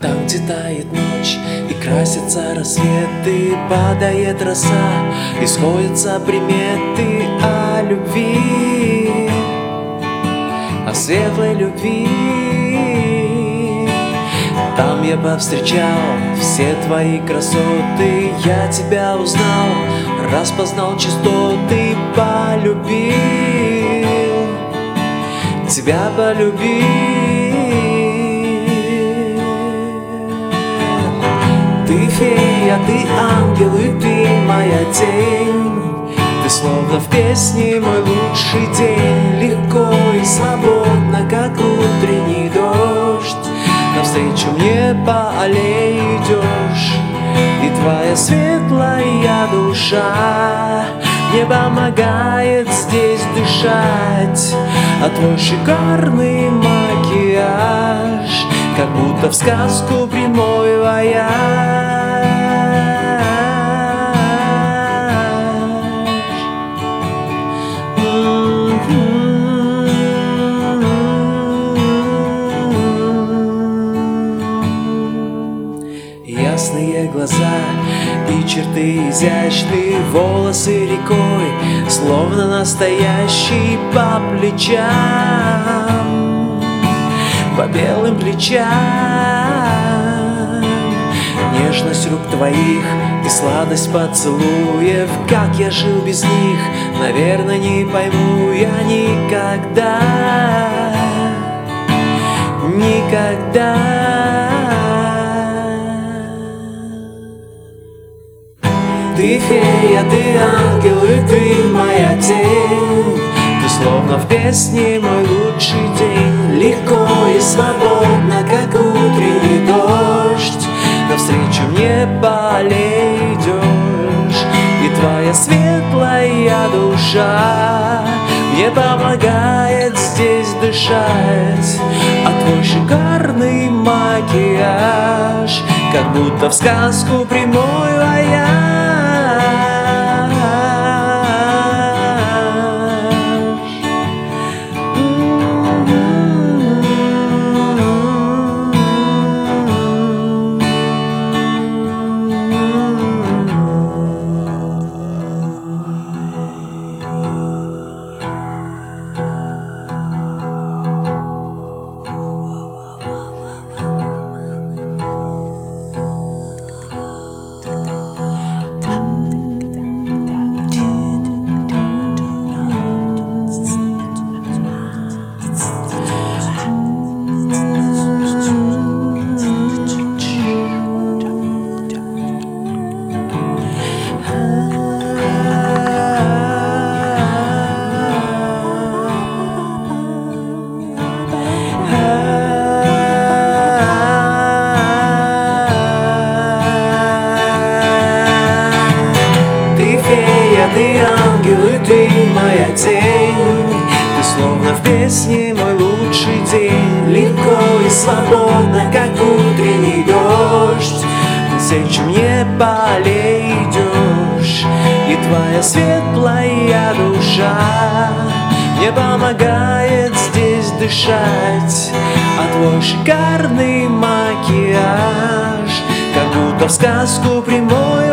Там, где тает ночь и красится рассвет И падает роса, и сходятся приметы о любви. О светлой любви. Там я повстречал все твои красоты Я тебя узнал, распознал частоты Полюбил, тебя полюбил Ты фея, ты ангел и ты моя тень Ты словно в песне мой лучший день. Легко и свободно, как утренний дождь. Навстречу мне по аллее идешь И твоя светлая душа Мне помогает здесь дышать. А твой шикарный будто в сказку прямой вояж Ясные глаза и черты изящные Волосы рекой, словно настоящий по плечам По белым плечам. Нежность рук твоих и сладость поцелуев. Как я жил без них, наверное, не пойму я никогда. Никогда. Ты фея, ты ангел и ты моя тень. Ты словно в песне мой лучший день Легко и свободно, как утренний дождь. Навстречу мне по аллее идешь И твоя светлая душа Мне помогает здесь дышать. А твой шикарный макияж Как будто в сказку прямой вояж ты ангел и ты моя тень. Ты словно в песне мой лучший день. Легко и свободно, как утренний дождь. Навстречу мне по аллее идешь И твоя светлая душа Мне помогает здесь дышать. А твой шикарный макияж Как будто в сказку прямой